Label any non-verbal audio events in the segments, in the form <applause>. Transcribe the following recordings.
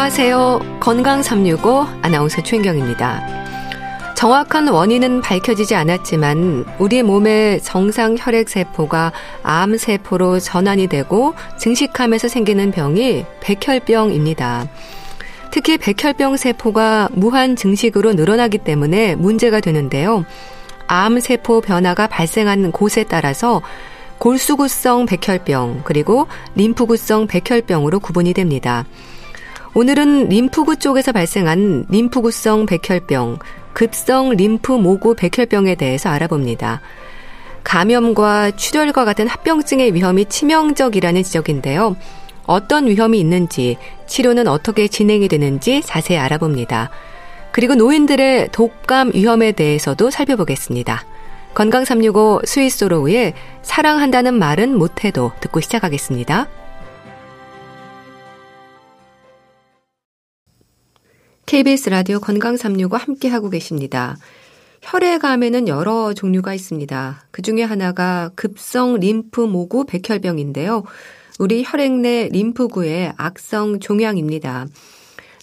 안녕하세요. 건강 365 아나운서 최인경입니다. 정확한 원인은 밝혀지지 않았지만 우리 몸의 정상 혈액 세포가 암 세포로 전환이 되고 증식하면서 생기는 병이 백혈병입니다. 특히 백혈병 세포가 무한 증식으로 늘어나기 때문에 문제가 되는데요. 암 세포 변화가 발생한 곳에 따라서 골수구성 백혈병 그리고 림프구성 백혈병으로 구분이 됩니다. 오늘은 림프구 쪽에서 발생한 림프구성 백혈병, 급성 림프모구 백혈병에 대해서 알아봅니다. 감염과 출혈과 같은 합병증의 위험이 치명적이라는 지적인데요. 어떤 위험이 있는지, 치료는 어떻게 진행이 되는지 자세히 알아봅니다. 그리고 노인들의 독감 위험에 대해서도 살펴보겠습니다. 건강 365 스위스로우의 사랑한다는 말은 못해도 듣고 시작하겠습니다. KBS 라디오 건강 365 함께 하고 계십니다. 혈액암에는 여러 종류가 있습니다. 그 중에 하나가 급성 림프모구 백혈병인데요. 우리 혈액 내 림프구의 악성 종양입니다.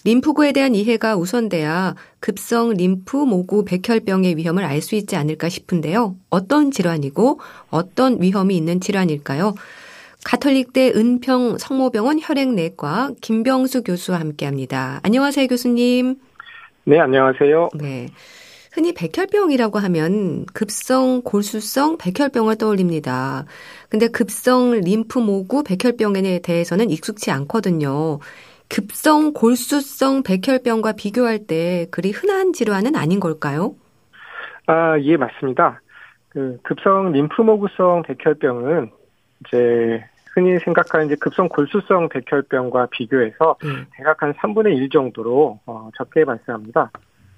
림프구에 대한 이해가 우선돼야 급성 림프모구 백혈병의 위험을 알 수 있지 않을까 싶은데요. 어떤 질환이고 어떤 위험이 있는 질환일까요? 가톨릭대 은평 성모병원 혈액내과 김병수 교수와 함께합니다. 안녕하세요, 교수님. 네, 안녕하세요. 네. 흔히 백혈병이라고 하면 급성 골수성 백혈병을 떠올립니다. 근데 급성 림프모구 백혈병에 대해서는 익숙치 않거든요. 급성 골수성 백혈병과 비교할 때 그리 흔한 질환은 아닌 걸까요? 아, 예, 맞습니다. 그 급성 림프모구성 백혈병은 이제 흔히 생각하는 이제 급성 골수성 백혈병과 비교해서 음. 대략 한 3분의 1 정도로 어, 적게 발생합니다.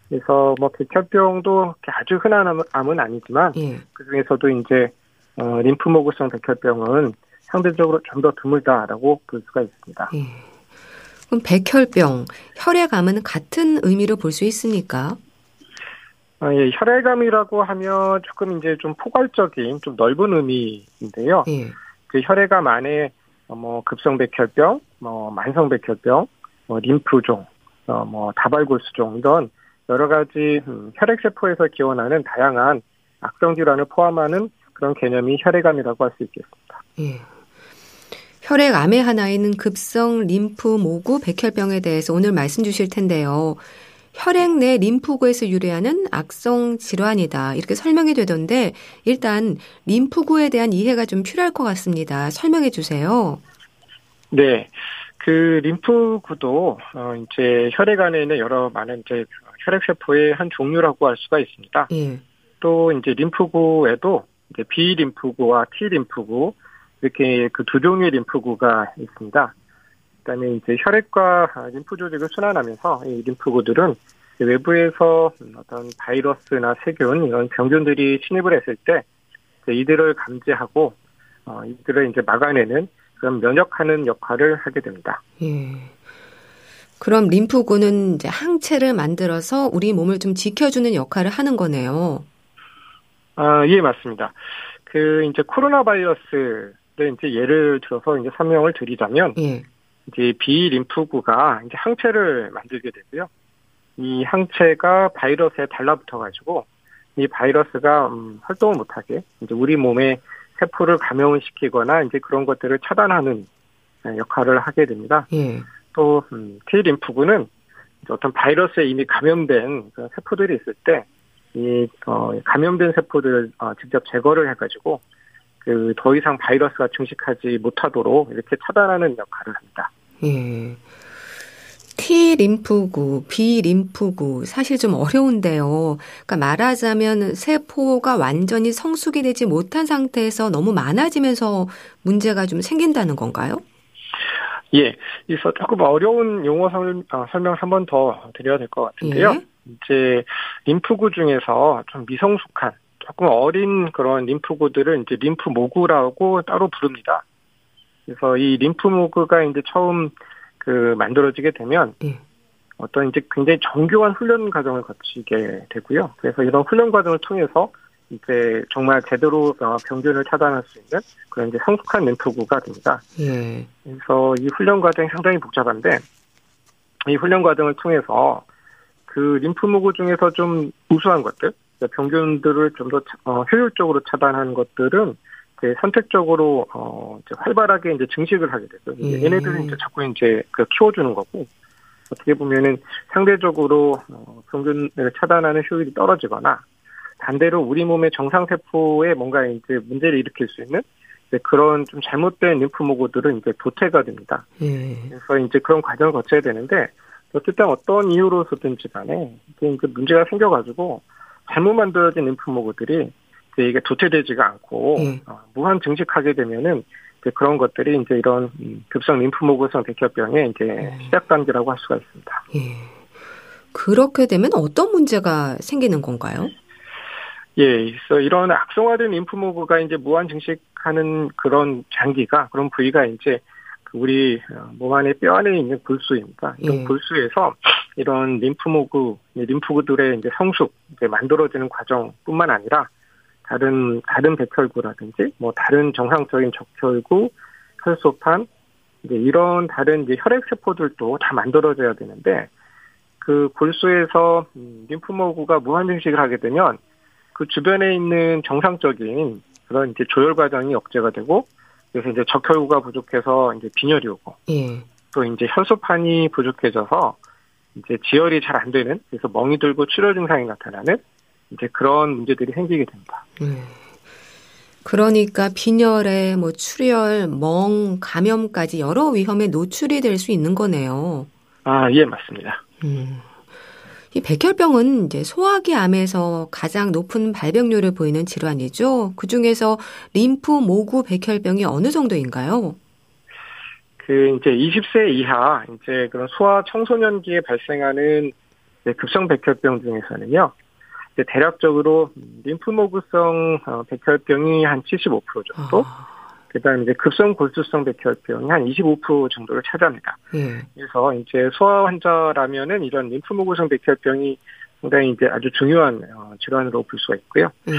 그래서 뭐 백혈병도 아주 흔한 암은 아니지만 예. 그 중에서도 이제 어, 림프모구성 백혈병은 상대적으로 좀 더 드물다라고 볼 수가 있습니다. 예. 그럼 백혈병, 혈액암은 같은 의미로 볼 수 있습니까? 아, 예, 혈액암이라고 하면 조금 이제 좀 포괄적인 좀 넓은 의미인데요. 예. 그 혈액암 안에 뭐 급성 백혈병, 뭐 만성 백혈병, 뭐 림프종, 어, 뭐 다발골수종 이런 여러 가지 음, 혈액 세포에서 기원하는 다양한 악성 질환을 포함하는 그런 개념이 혈액암이라고 할 수 있겠습니다. 예. 혈액암의 하나인 급성 림프 모구 백혈병에 대해서 오늘 말씀 주실 텐데요. 혈액 내 림프구에서 유래하는 악성 질환이다. 이렇게 설명이 되던데 일단 림프구에 대한 이해가 좀 필요할 것 같습니다. 설명해 주세요. 네. 그 림프구도 어 이제 혈액 안에 있는 여러 많은 이제 혈액 세포의 한 종류라고 할 수가 있습니다. 예. 또 이제 림프구에도 이제 B 림프구와 T 림프구 이렇게 그 두 종류의 림프구가 있습니다. 그다음에 이제 혈액과 림프 조직을 순환하면서 이 림프구들은 외부에서 어떤 바이러스나 세균 이런 병균들이 침입을 했을 때 이들을 감지하고 어, 이들을 이제 막아내는 그런 면역하는 역할을 하게 됩니다. 예. 그럼 림프구는 이제 항체를 만들어서 우리 몸을 좀 지켜주는 역할을 하는 거네요. 아, 예, 맞습니다. 그 이제 코로나 바이러스를 이제 예를 들어서 이제 설명을 드리자면 예. 이제 비림프구가 이제 항체를 만들게 되고요. 이 항체가 바이러스에 달라붙어 가지고 이 바이러스가 음, 활동을 못하게 이제 우리 몸에 세포를 감염을 시키거나 이제 그런 것들을 차단하는 역할을 하게 됩니다. 예. 또 음, T 림프구는 어떤 바이러스에 이미 감염된 세포들이 있을 때이 어, 감염된 세포들을 어, 직접 제거를 해가지고 그 더 이상 바이러스가 증식하지 못하도록 이렇게 차단하는 역할을 합니다. 예. T 림프구, B 림프구 사실 좀 어려운데요. 그러니까 말하자면 세포가 완전히 성숙이 되지 못한 상태에서 너무 많아지면서 문제가 좀 생긴다는 건가요? 예, 그래서 조금 어려운 용어 설, 어, 명한 번 더 드려야 될 것 같은데요. 예. 이제 림프구 중에서 좀 미성숙한 조금 어린 그런 림프구들을 이제 림프모구라고 따로 부릅니다. 그래서 이 림프모그가 이제 처음 그 만들어지게 되면 예. 어떤 이제 굉장히 정교한 훈련 과정을 거치게 되고요. 그래서 이런 훈련 과정을 통해서 이제 정말 제대로 어, 병균을 차단할 수 있는 그런 이제 성숙한 림프구가 됩니다. 예. 그래서 이 훈련 과정이 상당히 복잡한데 이 훈련 과정을 통해서 그 림프모구 중에서 좀 우수한 것들, 병균들을 좀더 어, 효율적으로 차단하는 것들은 이제 선택적으로 어 이제 활발하게 이제 증식을 하게 되죠. 예. 얘네들은 이제 자꾸 이제 그 키워주는 거고 어떻게 보면은 상대적으로 어, 병균을 차단하는 효율이 떨어지거나 반대로 우리 몸의 정상 세포에 뭔가 이제 문제를 일으킬 수 있는 그런 좀 잘못된 림프모구들은 이제 도태가 됩니다. 예. 그래서 이제 그런 과정을 거쳐야 되는데 어쨌든 어떤 이유로서든지 간에 이게 문제가 생겨가지고 잘못 만들어진 림프모구들이 이게 도태되지가 않고 예. 어, 무한 증식하게 되면은 그런 것들이 이제 이런 음, 급성 림프모구성 백혈병의 이제 예. 시작 단계라고 할 수가 있습니다. 예. 그렇게 되면 어떤 문제가 생기는 건가요? 예, 그래서 이런 악성화된 림프모구가 이제 무한 증식하는 그런 장기가 그런 부위가 이제 그 우리 어, 몸 안에 뼈 안에 있는 골수입니다. 이런 예. 골수에서 이런 림프모구, 림프구들의 이제 성숙, 이제 만들어지는 과정뿐만 아니라 다른 다른 백혈구라든지 뭐 다른 정상적인 적혈구, 혈소판 이제 이런 다른 이제 혈액 세포들도 다 만들어져야 되는데 그 골수에서 음, 림프모구가 무한 증식을 하게 되면 그 주변에 있는 정상적인 그런 이제 조혈 과정이 억제가 되고 그래서 이제 적혈구가 부족해서 이제 빈혈이 오고 예. 또 이제 혈소판이 부족해져서 이제 지혈이 잘 안 되는 그래서 멍이 들고 출혈 증상이 나타나는 이제 그런 문제들이 생기게 됩니다. 음. 그러니까 빈혈에 뭐 출혈, 멍, 감염까지 여러 위험에 노출이 될 수 있는 거네요. 아, 예, 맞습니다. 음. 이 백혈병은 이제 소화기 암에서 가장 높은 발병률을 보이는 질환이죠. 그 중에서 림프 모구 백혈병이 어느 정도인가요? 그 이제 20세 이하 이제 그런 소아 청소년기에 발생하는 급성 백혈병 중에서는요. 대략적으로 림프모구성 어, 백혈병이 한 75% 정도, 아. 그다음에 이제 급성 골수성 백혈병이 한 25% 정도를 차지합니다. 예. 그래서 이제 소아 환자라면은 이런 림프모구성 백혈병이 상당히 이제 아주 중요한 어, 질환으로 볼 수가 있고요. 예.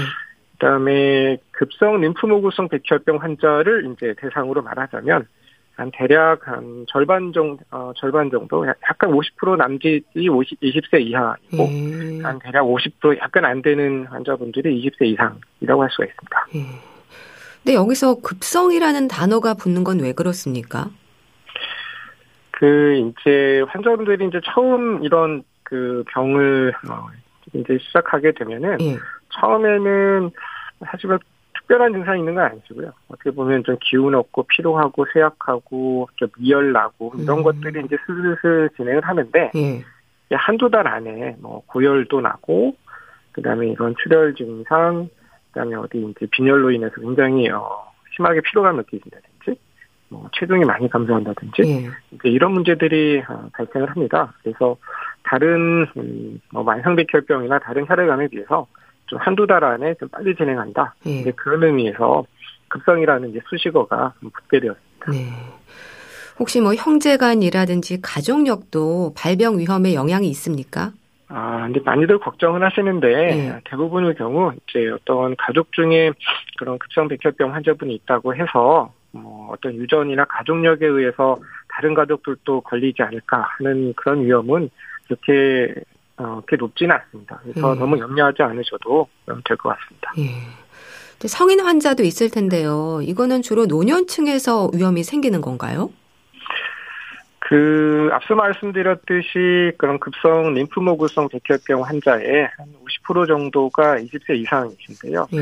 그다음에 급성 림프모구성 백혈병 환자를 이제 대상으로 말하자면 한 대략 한 절반 정도, 어, 절반 정도, 약간 50% 남짓이 50, 20세 이하이고, 음. 한 대략 50% 약간 안 되는 환자분들이 20세 이상이라고 할 수가 있습니다. 음. 근데 여기서 급성이라는 단어가 붙는 건 왜 그렇습니까? 그, 이제 환자분들이 이제 처음 이런 그 병을, 어, 이제 시작하게 되면은, 예. 처음에는 하지만 특별한 증상이 있는 건 아니시고요. 어떻게 보면 좀 기운 없고 피로하고 쇠약하고 좀 미열 나고 이런 음. 것들이 이제 슬슬 진행을 하는데 예. 한두 달 안에 뭐 고열도 나고 그다음에 이런 출혈 증상 그다음에 어디 이제 빈혈로 인해서 굉장히 어 심하게 피로감 느끼신다든지 뭐 체중이 많이 감소한다든지 예. 이제 이런 문제들이 어, 발생을 합니다. 그래서 다른 음, 뭐 만성백혈병이나 다른 혈액암에 비해서 좀 한두 달 안에 좀 빨리 진행한다. 네. 그런 의미에서 급성이라는 이제 수식어가 붙게 되었습니다. 네. 혹시 뭐 형제간이라든지 가족력도 발병 위험에 영향이 있습니까? 아, 근데 많이들 걱정은 하시는데 네. 대부분의 경우 이제 어떤 가족 중에 그런 급성 백혈병 환자분이 있다고 해서 뭐 어떤 유전이나 가족력에 의해서 다른 가족들도 걸리지 않을까 하는 그런 위험은 그렇게 어, 그렇게 높지는 않습니다. 그래서 예. 너무 염려하지 않으셔도 될 것 같습니다. 예. 성인 환자도 있을 텐데요. 이거는 주로 노년층에서 위험이 생기는 건가요? 그 앞서 말씀드렸듯이 그런 급성 림프모구성 백혈병 환자의 한 50% 정도가 20세 이상이신데요. 예.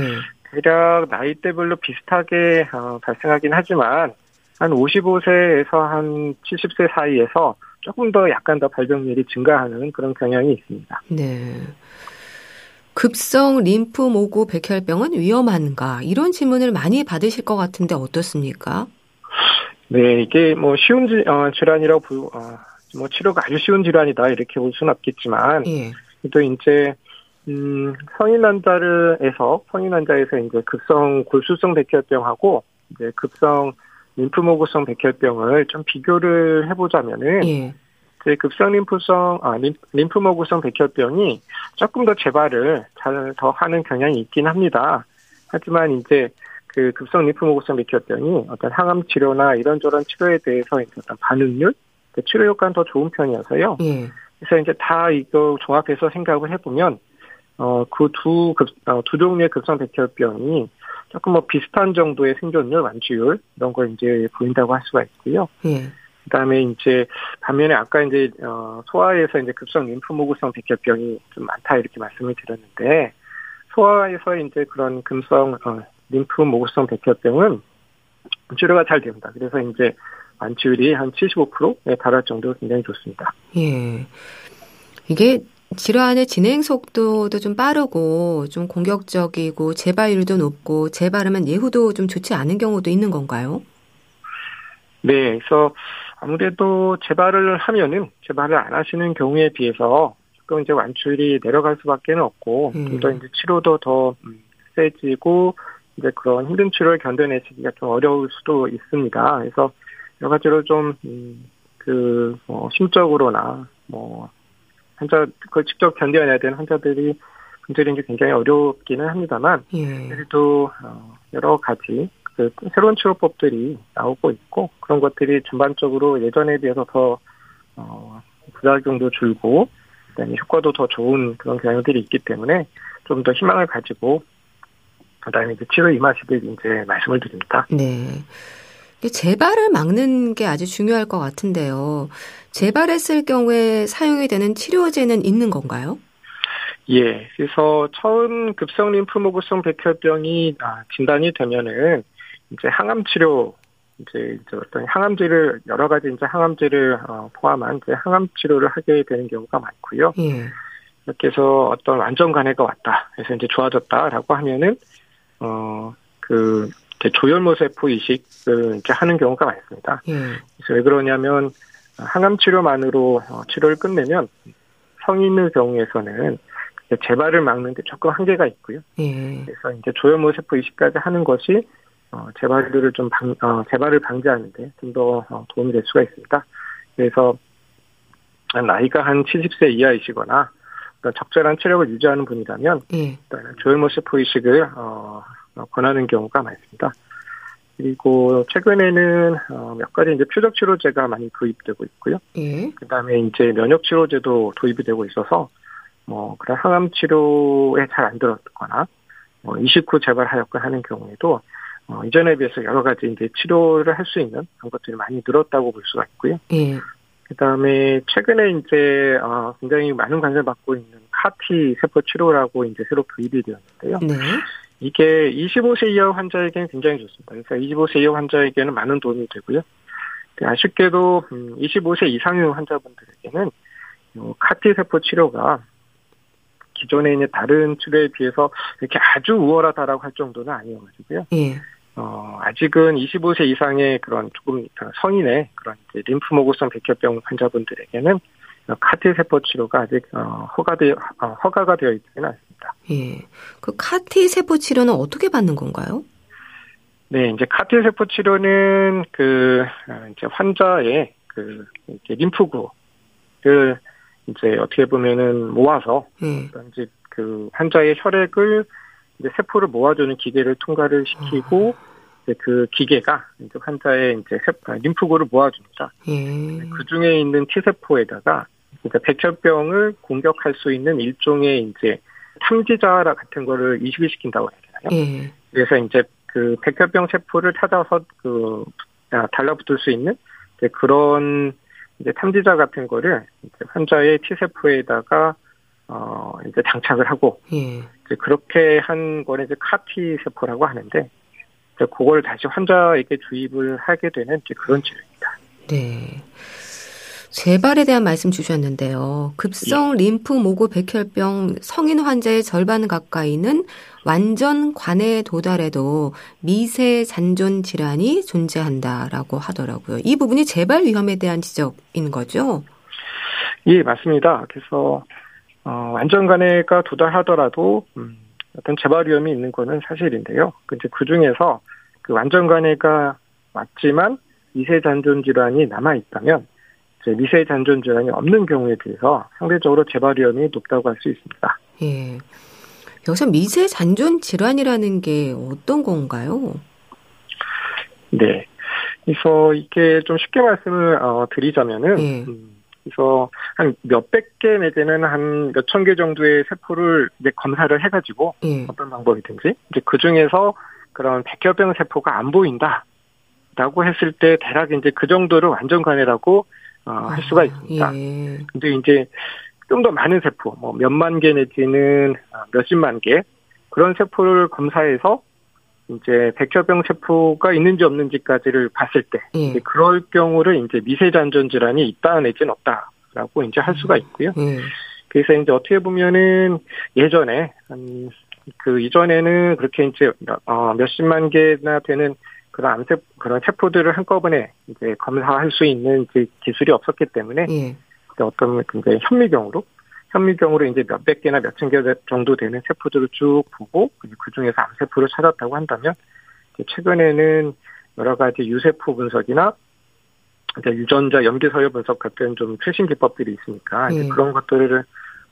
대략 나이대별로 비슷하게 어, 발생하긴 하지만 한 55세에서 한 70세 사이에서 조금 더 약간 더 발병률이 증가하는 그런 경향이 있습니다. 네. 급성 림프 모구 백혈병은 위험한가? 이런 질문을 많이 받으실 것 같은데 어떻습니까? 네, 이게 뭐 쉬운 질, 어, 질환이라고 부, 어, 뭐 치료가 아주 쉬운 질환이다 이렇게 볼 수는 없겠지만 예. 또 이제 음, 성인 환자를에서 성인 환자에서 이제 급성 골수성 백혈병하고 이제 급성 림프모구성 백혈병을 좀 비교를 해보자면은 예. 그 급성 림프성 아 림프모구성 백혈병이 조금 더 재발을 잘 더 하는 경향이 있긴 합니다. 하지만 이제 그 급성 림프모구성 백혈병이 어떤 항암 치료나 이런저런 치료에 대해서 어떤 반응률 치료 효과는 더 좋은 편이어서요. 예. 그래서 이제 다 이거 종합해서 생각을 해보면 어그두 급, 어, 두 종류의 급성 백혈병이 조금 뭐 비슷한 정도의 생존율, 완치율 이런 걸 이제 보인다고 할 수가 있고요. 예. 그다음에 이제 반면에 아까 이제 어 소아에서 이제 급성 림프모구성 백혈병이 좀 많다 이렇게 말씀을 드렸는데 소아에서 이제 그런 금성 어, 림프 모구성 백혈병은 치료가 잘 됩니다. 그래서 이제 완치율이 한 75%에 달할 정도로 굉장히 좋습니다. 예. 이게 질환의 진행 속도도 좀 빠르고 좀 공격적이고 재발률도 높고 재발하면 예후도 좀 좋지 않은 경우도 있는 건가요? 네, 그래서 아무래도 재발을 하면은 재발을 안 하시는 경우에 비해서 조금 이제 완출이 내려갈 수밖에 없고 음. 좀더 이제 치료도 더 음, 세지고 이제 그런 힘든 치료를 견뎌내시기가 좀 어려울 수도 있습니다. 그래서 여러 가지로 좀, 음, 그, 뭐, 심적으로나, 뭐, 환자, 그걸 직접 견뎌내야 되는 환자들이 분들이 이제 굉장히 어렵기는 합니다만, 예. 그래도, 어, 여러 가지, 그, 새로운 치료법들이 나오고 있고, 그런 것들이 전반적으로 예전에 비해서 더, 어, 부작용도 줄고, 그다음에 효과도 더 좋은 그런 경향들이 있기 때문에 좀 더 희망을 가지고 그다음에 이제 치료 임하시길 이제 말씀을 드립니다. 네. 재발을 막는 게 아주 중요할 것 같은데요. 재발했을 경우에 사용이 되는 치료제는 있는 건가요? 예. 그래서 처음 급성 림프모구성 백혈병이 아, 진단이 되면은 이제 항암 치료 이제, 이제 어떤 항암제를 여러 가지 이제 항암제를 어, 포함한 이제 항암 치료를 하게 되는 경우가 많고요. 예. 이렇게 해서 어떤 완전 간해가 왔다. 그래서 이제 좋아졌다라고 하면은 어 그 조혈모 세포 이식을 이제 하는 경우가 많습니다. 예. 그래서 왜 그러냐면 항암 치료만으로 어, 치료를 끝내면 성인의 경우에서는 재발을 막는데 조금 한계가 있고요. 예. 그래서 이제 조혈모 세포 이식까지 하는 것이 어, 재발률을 좀 방, 어, 재발을 방지하는데 좀더 어, 도움이 될 수가 있습니다. 그래서 나이가 한 70세 이하이시거나 적절한 체력을 유지하는 분이라면 예. 조혈모 세포 이식을 어, 어, 권하는 경우가 많습니다. 그리고 최근에는 어, 몇 가지 이제 표적 치료제가 많이 도입되고 있고요. 예. 그다음에 이제 면역 치료제도 도입이 되고 있어서 뭐 그런 항암 치료에 잘 안 들었거나 뭐 이식 후 재발하였고 하는 경우에도 어, 이전에 비해서 여러 가지 이제 치료를 할 수 있는 그런 것들이 많이 늘었다고 볼 수가 있고요. 예. 그다음에 최근에 이제 어, 굉장히 많은 관심을 받고 있는 카티 세포 치료라고 이제 새로 도입이 되었는데요. 네. 이게 25세 이하 환자에게는 굉장히 좋습니다. 그래서 25세 이하 환자에게는 많은 도움이 되고요. 아쉽게도 25세 음, 이상의 환자분들에게는 카티 세포 치료가 기존에 있는 다른 치료에 비해서 이렇게 아주 우월하다라고 할 정도는 아니어가지고요. 예. 어, 아직은 25세 이상의 그런 조금 성인의 그런 이제 림프모구성 백혈병 환자분들에게는 카티 세포 치료가 아직 어, 허가되 어, 허가가 되어 있지는 않습니다. 예. 그 카티 세포 치료는 어떻게 받는 건가요? 네, 이제 카티 세포 치료는 그 어, 이제 환자의 그 이제 림프구를 이제 어떻게 보면은 모아서 예. 이제 그 환자의 혈액을 이제 세포를 모아주는 기계를 통과를 시키고 어. 이제 그 기계가 이제 환자의 이제 세, 림프구를 모아줍니다. 예. 그 중에 있는 T 세포에다가 그러니까 백혈병을 공격할 수 있는 일종의 이제 탐지자 같은 거를 이식을 시킨다고 해야 되나요? 예. 그래서 이제 그 백혈병 세포를 찾아서 그 아, 달라붙을 수 있는 그런 이제 탐지자 같은 거를 환자의 T 세포에다가 어 이제 장착을 하고 예. 이제 그렇게 한 거를 이제 카티 세포라고 하는데 그걸 다시 환자에게 주입을 하게 되는 이제 그런 치료입니다. 네. 재발에 대한 말씀 주셨는데요. 급성 예. 림프 모구 백혈병 성인 환자의 절반 가까이는 완전 관해에 도달해도 미세 잔존 질환이 존재한다라고 하더라고요. 이 부분이 재발 위험에 대한 지적인 거죠? 예, 맞습니다. 그래서 어, 완전 관해가 도달하더라도 음, 어떤 재발 위험이 있는 거는 사실인데요. 이제 그 중에서 그 완전 관해가 맞지만 미세 잔존 질환이 남아 있다면 미세 잔존 질환이 없는 경우에 비해서 상대적으로 재발 위험이 높다고 할 수 있습니다. 예. 여기서 미세 잔존 질환이라는 게 어떤 건가요? 네. 그래서 이게 좀 쉽게 말씀을 어, 드리자면은 예. 음, 그래서 한 몇백 개 내지는 한 몇천 개 정도의 세포를 이제 검사를 해가지고 예. 어떤 방법이든지 이제 그 중에서 그런 백혈병 세포가 안 보인다라고 했을 때 대략 이제 그 정도를 완전 간이라고 어, 할 수가 아, 있습니다. 예. 근데 이제 좀 더 많은 세포, 뭐 몇만 개 내지는 아, 몇십만 개 그런 세포를 검사해서 이제 백혈병 세포가 있는지 없는지까지를 봤을 때 예. 그럴 경우를 이제 미세 잔존 질환이 있다 내지는 없다라고 이제 할 수가 있고요. 예. 그래서 이제 어떻게 보면은 예전에 한 그 이전에는 그렇게 이제 어 몇십만 개나 되는 그런 암세 그런 세포들을 한꺼번에 이제 검사할 수 있는 기술이 없었기 때문에 예. 어떤 굉장히 현미경으로 현미경으로 이제 몇백 개나 몇천 개 정도 되는 세포들을 쭉 보고 그 중에서 암세포를 찾았다고 한다면 최근에는 여러 가지 유세포 분석이나 이제 유전자 염기 서열 분석 같은 좀 최신 기법들이 있으니까 네. 그런 것들을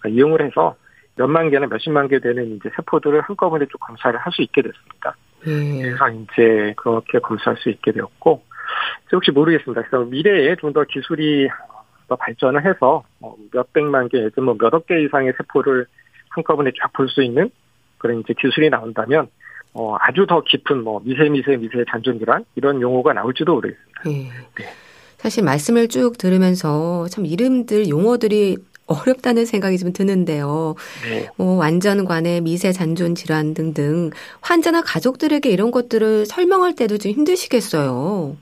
이용을 해서 몇만 개나 몇십만 개 되는 이제 세포들을 한꺼번에 쭉 검사를 할 수 있게 됐습니다. 네. 그래서 이제 그렇게 검사할 수 있게 되었고 혹시 모르겠습니다. 그래서 미래에 좀 더 기술이 더 발전을 해서 뭐 몇백만 개, 뭐 몇억 개 이상의 세포를 한꺼번에 쫙 볼 수 있는 그런 이제 기술이 나온다면 어, 아주 더 깊은 뭐 미세 미세 미세 잔존 질환 이런 용어가 나올지도 모르겠습니다. 네. 네. 사실 말씀을 쭉 들으면서 참 이름들 용어들이 어렵다는 생각이 좀 드는데요. 네. 뭐 완전관의 미세 잔존 질환 등등 환자나 가족들에게 이런 것들을 설명할 때도 좀 힘드시겠어요.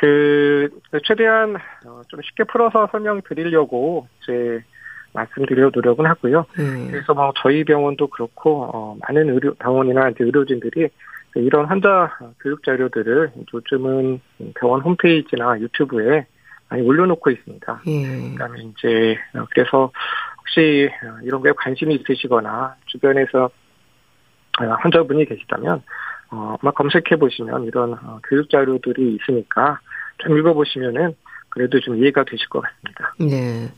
그 최대한 어, 좀 쉽게 풀어서 설명드리려고 이제 말씀드려 노력은 하고요. 음. 그래서 뭐 저희 병원도 그렇고 어, 많은 의료 병원이나 이제 의료진들이 이런 환자 교육 자료들을 요즘은 병원 홈페이지나 유튜브에 많이 올려놓고 있습니다. 음. 그다음에 이제 어, 그래서 혹시 이런 거에 관심이 있으시거나 주변에서 환자분이 계시다면 어, 아마 검색해 보시면 이런 교육 자료들이 있으니까 좀 읽어보시면은 그래도 좀 이해가 되실 것 같습니다. 네.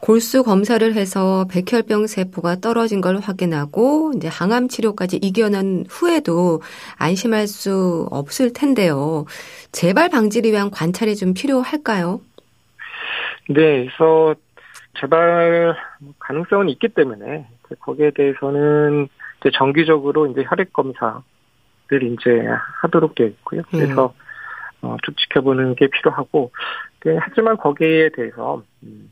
골수 검사를 해서 백혈병 세포가 떨어진 걸 확인하고 이제 항암 치료까지 이겨낸 후에도 안심할 수 없을 텐데요. 재발 방지를 위한 관찰이 좀 필요할까요? 네, 그래서 재발 가능성은 있기 때문에 거기에 대해서는 이제 정기적으로 이제 혈액 검사를 이제 하도록 되어 있고요. 그래서 음. 어, 쭉 지켜보는 게 필요하고 네, 하지만 거기에 대해서 음,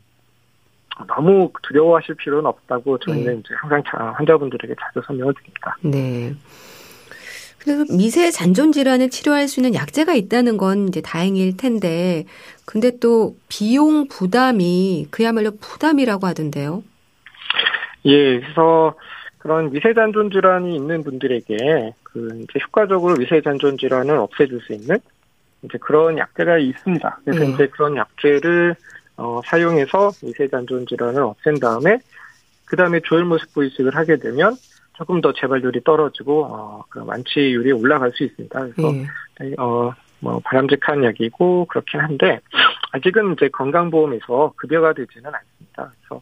너무 두려워하실 필요는 없다고 저희는 네. 이제 항상 환자분들에게 자주 설명을 드립니다. 네. 그래서 미세 잔존 질환을 치료할 수 있는 약제가 있다는 건 이제 다행일 텐데, 근데 또 비용 부담이 그야말로 부담이라고 하던데요. 예, 그래서 그런 미세 잔존 질환이 있는 분들에게 그 이제 효과적으로 미세 잔존 질환을 없애줄 수 있는 이제 그런 약제가 있습니다. 그래서 음. 이제 그런 약제를 어, 사용해서 미세잔존 질환을 없앤 다음에 그 다음에 조혈모습 부이식을 하게 되면 조금 더 재발률이 떨어지고 어, 그 완치율이 올라갈 수 있습니다. 그래서 음. 어뭐 바람직한 약이고 그렇긴 한데 아직은 이제 건강보험에서 급여가 되지는 않습니다. 그래서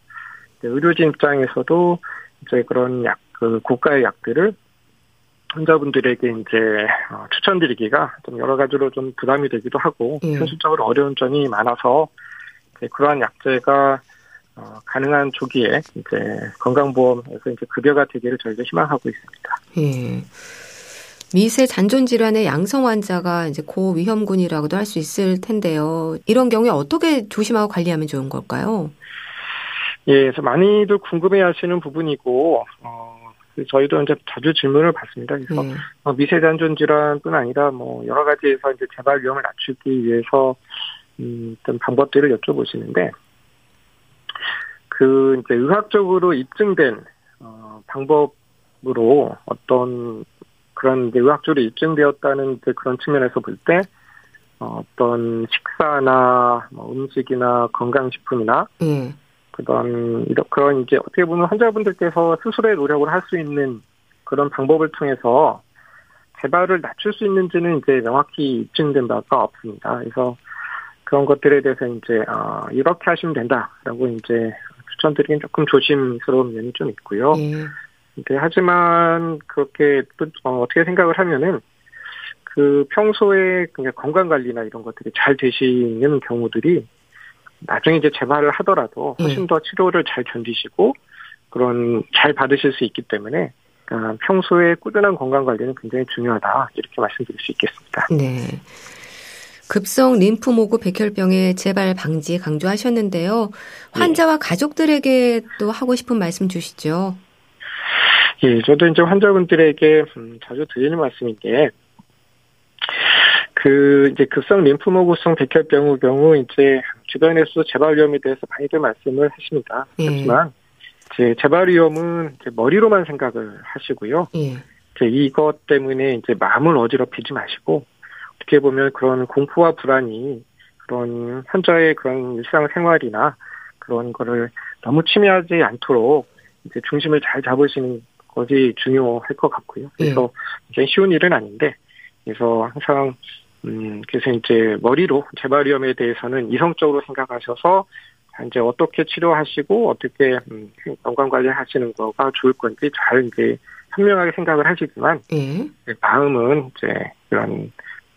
의료진 입장에서도 이제 그런 약, 그 고가의 약들을 환자분들에게 이제 어, 추천드리기가 좀 여러 가지로 좀 부담이 되기도 하고 예. 현실적으로 어려운 점이 많아서 그러한 약제가 어, 가능한 조기에 이제 건강보험에서 이제 급여가 되기를 저희가 희망하고 있습니다. 예. 미세 잔존 질환의 양성 환자가 이제 고위험군이라고도 할 수 있을 텐데요. 이런 경우에 어떻게 조심하고 관리하면 좋은 걸까요? 예, 그래서 많이들 궁금해하시는 부분이고 어, 저희도 이제 자주 질문을 받습니다. 그래서 음. 뭐 미세잔존 질환뿐 아니라 뭐 여러 가지에서 이제 재발 위험을 낮추기 위해서 음, 어떤 방법들을 여쭤보시는데 그 이제 의학적으로 입증된 어, 방법으로 어떤 그런 이제 의학적으로 입증되었다는 그런 측면에서 볼 때 어, 어떤 식사나 뭐 음식이나 건강식품이나 음. 그런 그런 이제 어떻게 보면 환자분들께서 스스로의 노력을 할 수 있는 그런 방법을 통해서 재발을 낮출 수 있는지는 이제 명확히 입증된 바가 없습니다. 그래서 그런 것들에 대해서 이제 어, 이렇게 하시면 된다라고 이제 추천드리긴 조금 조심스러운 면이 좀 있고요. 네. 네 하지만 그렇게 또 어, 어떻게 생각을 하면은 그 평소에 그냥 건강 관리나 이런 것들이 잘 되시는 경우들이 나중에 이제 재발을 하더라도 훨씬 예. 더 치료를 잘 견디시고 그런 잘 받으실 수 있기 때문에 그러니까 평소에 꾸준한 건강 관리는 굉장히 중요하다 이렇게 말씀드릴 수 있겠습니다. 네. 급성 림프모구 백혈병의 재발 방지 강조하셨는데요. 환자와 네. 가족들에게 또 하고 싶은 말씀 주시죠. 예, 저도 이제 환자분들에게 음, 자주 드리는 말씀인데, 그 이제 급성 림프모구성 백혈병의 경우 이제 주변에서 재발 위험에 대해서 많이들 말씀을 하십니다. 예. 하지만 이제 재발 위험은 이제 머리로만 생각을 하시고요. 예. 이제 이것 때문에 이제 마음을 어지럽히지 마시고 어떻게 보면 그런 공포와 불안이 그런 환자의 그런 일상생활이나 그런 거를 너무 침해하지 않도록 이제 중심을 잘 잡으시는 것이 중요할 것 같고요. 그래서 예. 굉장히 쉬운 일은 아닌데, 그래서 항상 음 그래서 이제 머리로 재발 위험에 대해서는 이성적으로 생각하셔서 이제 어떻게 치료하시고 어떻게 음, 건강 관리하시는 거가 좋을 건지 잘 이제 현명하게 생각을 하시지만 예. 마음은 이제 그런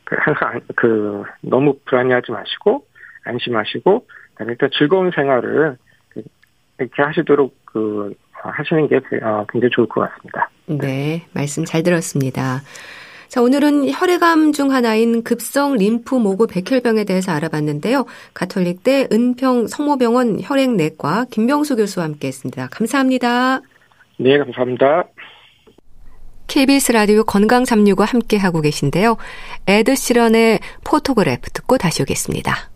그 항상 그 너무 불안해하지 마시고 안심하시고 그다음에 일단 즐거운 생활을 이렇게 하시도록 그 하시는 게 어, 굉장히 좋을 것 같습니다. 네, 말씀 잘 들었습니다. 자, 오늘은 혈액암 중 하나인 급성 림프 모구 백혈병에 대해서 알아봤는데요. 가톨릭대 은평 성모병원 혈액내과 김병수 교수와 함께 했습니다. 감사합니다. 네, 감사합니다. KBS 라디오 건강 365 함께 하고 계신데요. 에드 시런의 Photograph 듣고 다시 오겠습니다.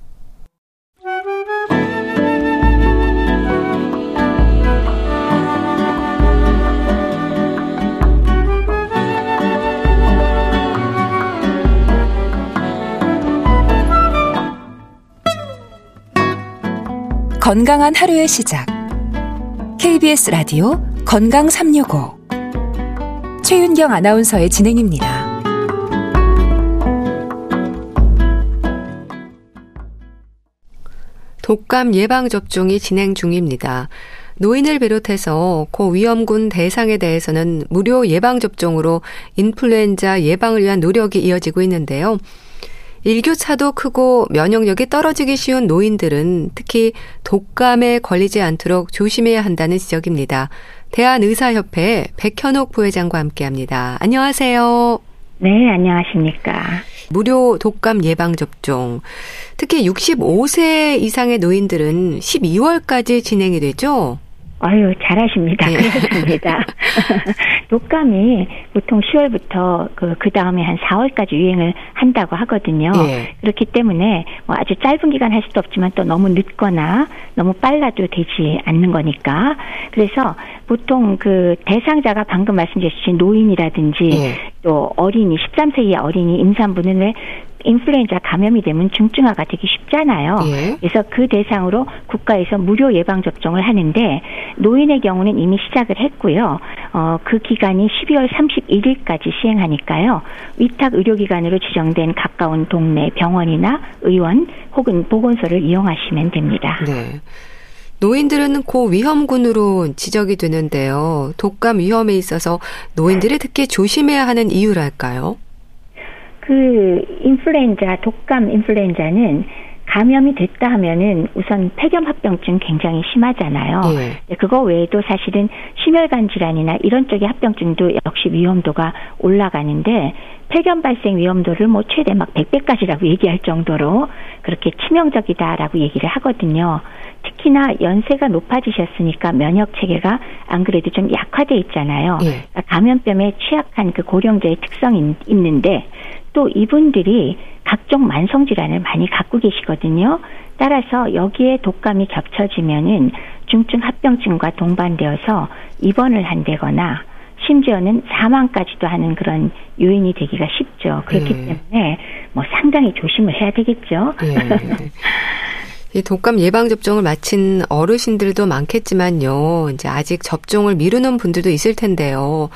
건강한 하루의 시작. KBS 라디오 건강 365 최윤경 아나운서의 진행입니다. 독감 예방 접종이 진행 중입니다. 노인을 비롯해서 고위험군 대상에 대해서는 무료 예방 접종으로 인플루엔자 예방을 위한 노력이 이어지고 있는데요. 일교차도 크고 면역력이 떨어지기 쉬운 노인들은 특히 독감에 걸리지 않도록 조심해야 한다는 지적입니다. 대한의사협회 백현옥 부회장과 함께합니다. 안녕하세요. 네, 안녕하십니까. 무료 독감 예방접종. 특히 65세 이상의 노인들은 12월까지 진행이 되죠? 아유, 잘하십니다. 네. 그렇습니다. <laughs> 독감이 보통 10월부터 그, 그 다음에 한 4월까지 유행을 한다고 하거든요. 네. 그렇기 때문에 뭐 아주 짧은 기간 할 수도 없지만 또 너무 늦거나 너무 빨라도 되지 않는 거니까. 그래서 보통 그 대상자가 방금 말씀주신 노인이라든지 네. 또 어린이, 13세 이하 어린이 임산부는 왜 인플루엔자 감염이 되면 중증화가 되기 쉽잖아요. 예. 그래서 그 대상으로 국가에서 무료 예방 접종을 하는데 노인의 경우는 이미 시작을 했고요. 어, 그 기간이 12월 31일까지 시행하니까요. 위탁 의료기관으로 지정된 가까운 동네 병원이나 의원 혹은 보건소를 이용하시면 됩니다. 네. 노인들은 고위험군으로 지적이 되는데요. 독감 위험에 있어서 노인들이 특히 조심해야 하는 이유랄까요? 그 인플루엔자, 독감 인플루엔자는 감염이 됐다 하면은 우선 폐렴 합병증 굉장히 심하잖아요. 예. 그거 외에도 사실은 심혈관 질환이나 이런 쪽의 합병증도 역시 위험도가 올라가는데 폐렴 발생 위험도를 뭐 최대 막 100배까지라고 얘기할 정도로 그렇게 치명적이다라고 얘기를 하거든요. 특히나 연세가 높아지셨으니까 면역 체계가 안 그래도 좀 약화돼 있잖아요. 예. 그러니까 감염병에 취약한 그 고령자의 특성이 있는데 또 이분들이 각종 만성 질환을 많이 갖고 계시거든요. 따라서 여기에 독감이 겹쳐지면은 중증 합병증과 동반되어서 입원을 한다거나 심지어는 사망까지도 하는 그런 요인이 되기가 쉽죠. 그렇기 네. 때문에 뭐 상당히 조심을 해야 되겠죠. 네. <laughs> 이 독감 예방 접종을 마친 어르신들도 많겠지만요. 이제 아직 접종을 미루는 분들도 있을 텐데요.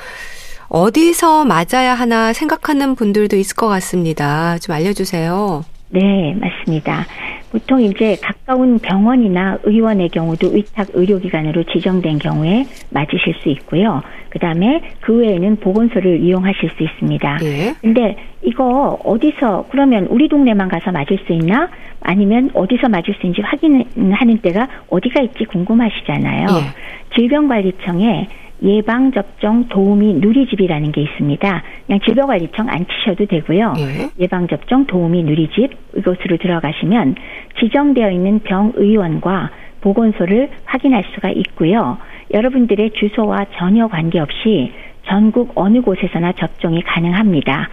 어디서 맞아야 하나 생각하는 분들도 있을 것 같습니다. 좀 알려주세요. 네, 맞습니다. 보통 이제 가까운 병원이나 의원의 경우도 위탁 의료기관으로 지정된 경우에 맞으실 수 있고요. 그 다음에 그 외에는 보건소를 이용하실 수 있습니다. 예. 근데 이거 어디서 그러면 우리 동네만 가서 맞을 수 있나? 아니면 어디서 맞을 수 있는지 확인하는 때가 어디가 있지 궁금하시잖아요. 예. 질병관리청에 예방접종 도우미 누리집이라는 게 있습니다. 그냥 질병관리청 안 치셔도 되고요. 예. 예방접종 도우미 누리집 이곳으로 들어가시면 지정되어 있는 병의원과 보건소를 확인할 수가 있고요. 여러분들의 주소와 전혀 관계없이 전국 어느 곳에서나 접종이 가능합니다.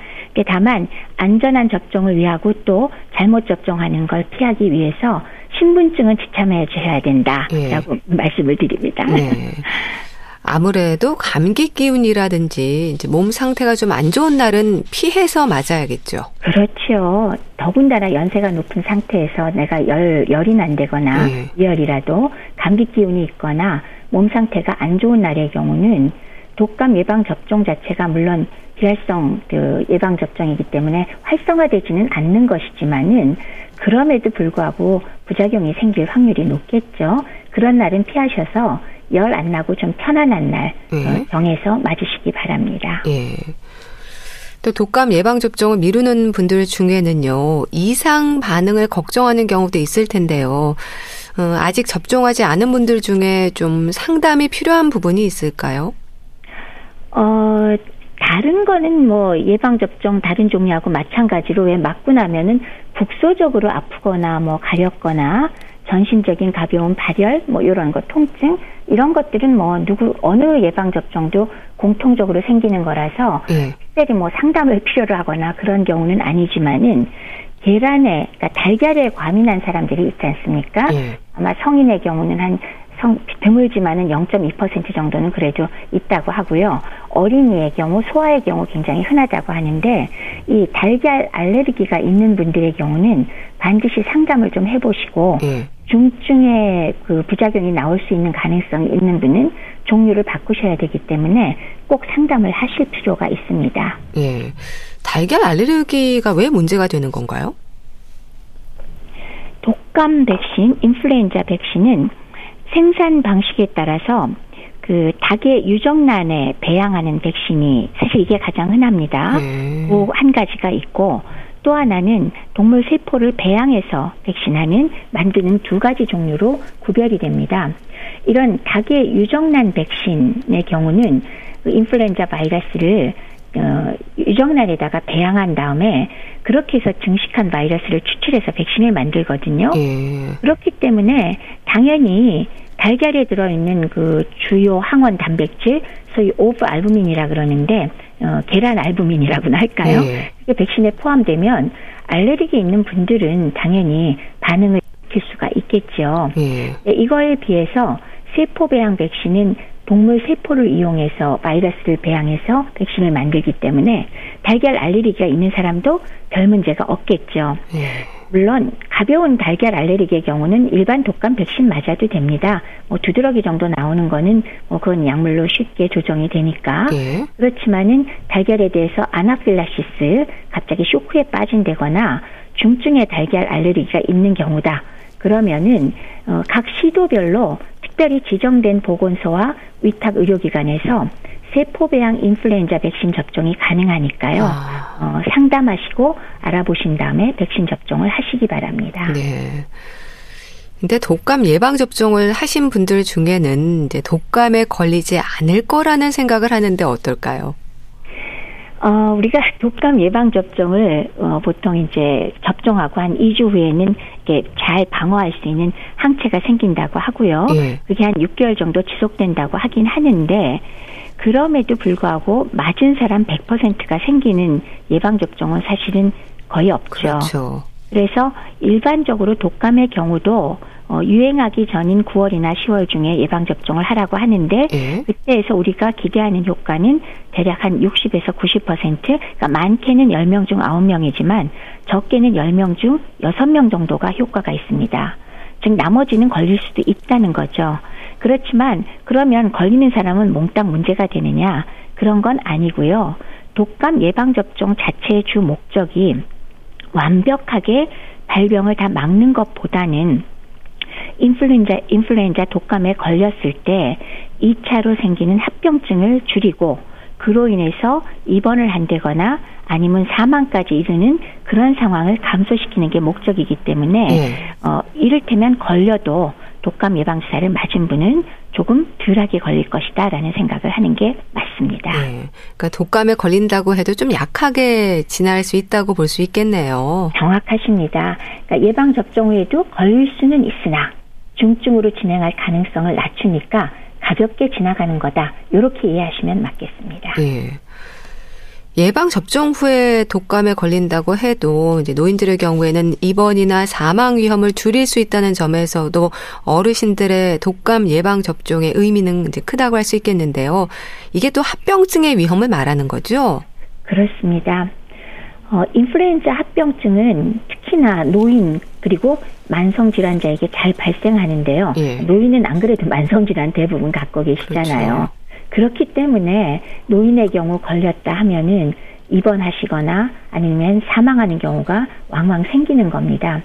다만 안전한 접종을 위하고 또 잘못 접종하는 걸 피하기 위해서 신분증은 지참해 주셔야 된다라고 예. 말씀을 드립니다. 네. <laughs> 아무래도 감기 기운이라든지 이제 몸 상태가 좀 안 좋은 날은 피해서 맞아야겠죠. 그렇죠. 더군다나 연세가 높은 상태에서 내가 열 열이 난다거나 네. 열이라도 감기 기운이 있거나 몸 상태가 안 좋은 날의 경우는 독감 예방 접종 자체가 물론 비활성 그 예방 접종이기 때문에 활성화되지는 않는 것이지만은 그럼에도 불구하고 부작용이 생길 확률이 높겠죠. 그런 날은 피하셔서 열 안 나고 좀 편안한 날 예. 어, 정해서 맞으시기 바랍니다. 예. 또 독감 예방 접종을 미루는 분들 중에는요 이상 반응을 걱정하는 경우도 있을 텐데요. 어, 아직 접종하지 않은 분들 중에 좀 상담이 필요한 부분이 있을까요? 어, 다른 거는 뭐 예방접종 다른 종류하고 마찬가지로 왜 맞고 나면은 국소적으로 아프거나 뭐 가렵거나 전신적인 가벼운 발열 뭐 이런 거 통증 이런 것들은 뭐 누구 어느 예방 접종도 공통적으로 생기는 거라서 네. 특별히 뭐 상담을 필요로 하거나 그런 경우는 아니지만은 계란에 그러니까 달걀에 과민한 사람들이 있지 않습니까? 네. 아마 성인의 경우는 한 성, 드물지만은 0.2% 정도는 그래도 있다고 하고요. 어린이의 경우, 소아의 경우 굉장히 흔하다고 하는데 이 달걀 알레르기가 있는 분들의 경우는 반드시 상담을 좀 해보시고 네. 중증의 그 부작용이 나올 수 있는 가능성이 있는 분은 종류를 바꾸셔야 되기 때문에 꼭 상담을 하실 필요가 있습니다. 예. 달걀 알레르기가 왜 문제가 되는 건가요? 독감 백신, 인플루엔자 백신은 생산 방식에 따라서 그 닭의 유정란에 배양하는 백신이 사실 이게 가장 흔합니다. 네. 그한 가지가 있고 또 하나는 동물 세포를 배양해서 백신하는 만드는 두 가지 종류로 구별이 됩니다. 이런 닭의 유정란 백신의 경우는 그 인플루엔자 바이러스를 어, 유정란에다가 배양한 다음에 그렇게 해서 증식한 바이러스를 추출해서 백신을 만들거든요. 예. 그렇기 때문에 당연히 달걀에 들어있는 그 주요 항원 단백질, 소위 오브알부민이라 그러는데 어, 계란 알부민이라고나 할까요? 네. 그게 백신에 포함되면 알레르기 있는 분들은 당연히 반응을 일으킬 수가 있겠죠. 네. 네. 이거에 비해서 세포 배양 백신은 동물 세포를 이용해서 바이러스를 배양해서 백신을 만들기 때문에 달걀 알레르기가 있는 사람도 별 문제가 없겠죠. 네. 물론 가벼운 달걀 알레르기의 경우는 일반 독감 백신 맞아도 됩니다. 뭐 두드러기 정도 나오는 거는 뭐 그건 약물로 쉽게 조정이 되니까. 네. 그렇지만은 달걀에 대해서 아나필라시스 갑자기 쇼크에 빠진다거나 중증의 달걀 알레르기가 있는 경우다. 그러면은 어, 각 시도별로 특별히 지정된 보건소와 위탁 의료기관에서 세포배양 인플루엔자 백신 접종이 가능하니까요. 아. 어, 상담하시고 알아보신 다음에 백신 접종을 하시기 바랍니다. 네. 근데 독감 예방 접종을 하신 분들 중에는 이제 독감에 걸리지 않을 거라는 생각을 하는데 어떨까요? 어, 우리가 독감 예방 접종을 어, 보통 이제 접종하고 한 2주 후에는 이게 잘 방어할 수 있는 항체가 생긴다고 하고요. 예. 그게 한 6개월 정도 지속된다고 하긴 하는데 그럼에도 불구하고 맞은 사람 100%가 생기는 예방 접종은 사실은 거의 없죠. 그렇죠. 그래서 일반적으로 독감의 경우도 어, 유행하기 전인 9월이나 10월 중에 예방 접종을 하라고 하는데 예. 그때에서 우리가 기대하는 효과는 대략 한 60에서 90% 그러니까 많게는 10명 중 9명이지만 적게는 10명 중 6명 정도가 효과가 있습니다. 즉 나머지는 걸릴 수도 있다는 거죠. 그렇지만 그러면 걸리는 사람은 몽땅 문제가 되느냐 그런 건 아니고요. 독감 예방 접종 자체의 주 목적이 완벽하게 발병을 다 막는 것보다는 인플루엔자 인플루엔자 독감에 걸렸을 때 2차로 생기는 합병증을 줄이고 그로 인해서 입원을 한다거나 아니면 사망까지 이르는 그런 상황을 감소시키는 게 목적이기 때문에 네. 어 이를테면 걸려도 독감 예방 주사를 맞은 분은 조금 덜하게 걸릴 것이다라는 생각을 하는 게 맞습니다. 네. 그러니까 독감에 걸린다고 해도 좀 약하게 지날 수 있다고 볼 수 있겠네요. 정확하십니다. 그러니까 예방 접종 후에도 걸릴 수는 있으나 중증으로 진행할 가능성을 낮추니까 가볍게 지나가는 거다. 이렇게 이해하시면 맞겠습니다. 네. 예방 접종 후에 독감에 걸린다고 해도 이제 노인들의 경우에는 입원이나 사망 위험을 줄일 수 있다는 점에서도 어르신들의 독감 예방 접종의 의미는 이제 크다고 할 수 있겠는데요. 이게 또 합병증의 위험을 말하는 거죠? 그렇습니다. 어, 인플루엔자 합병증은 특히나 노인 그리고 만성 질환자에게 잘 발생하는데요. 예. 노인은 안 그래도 만성 질환 대부분 갖고 계시잖아요. 그렇죠. 그렇기 때문에 노인의 경우 걸렸다 하면은 입원하시거나 아니면 사망하는 경우가 왕왕 생기는 겁니다.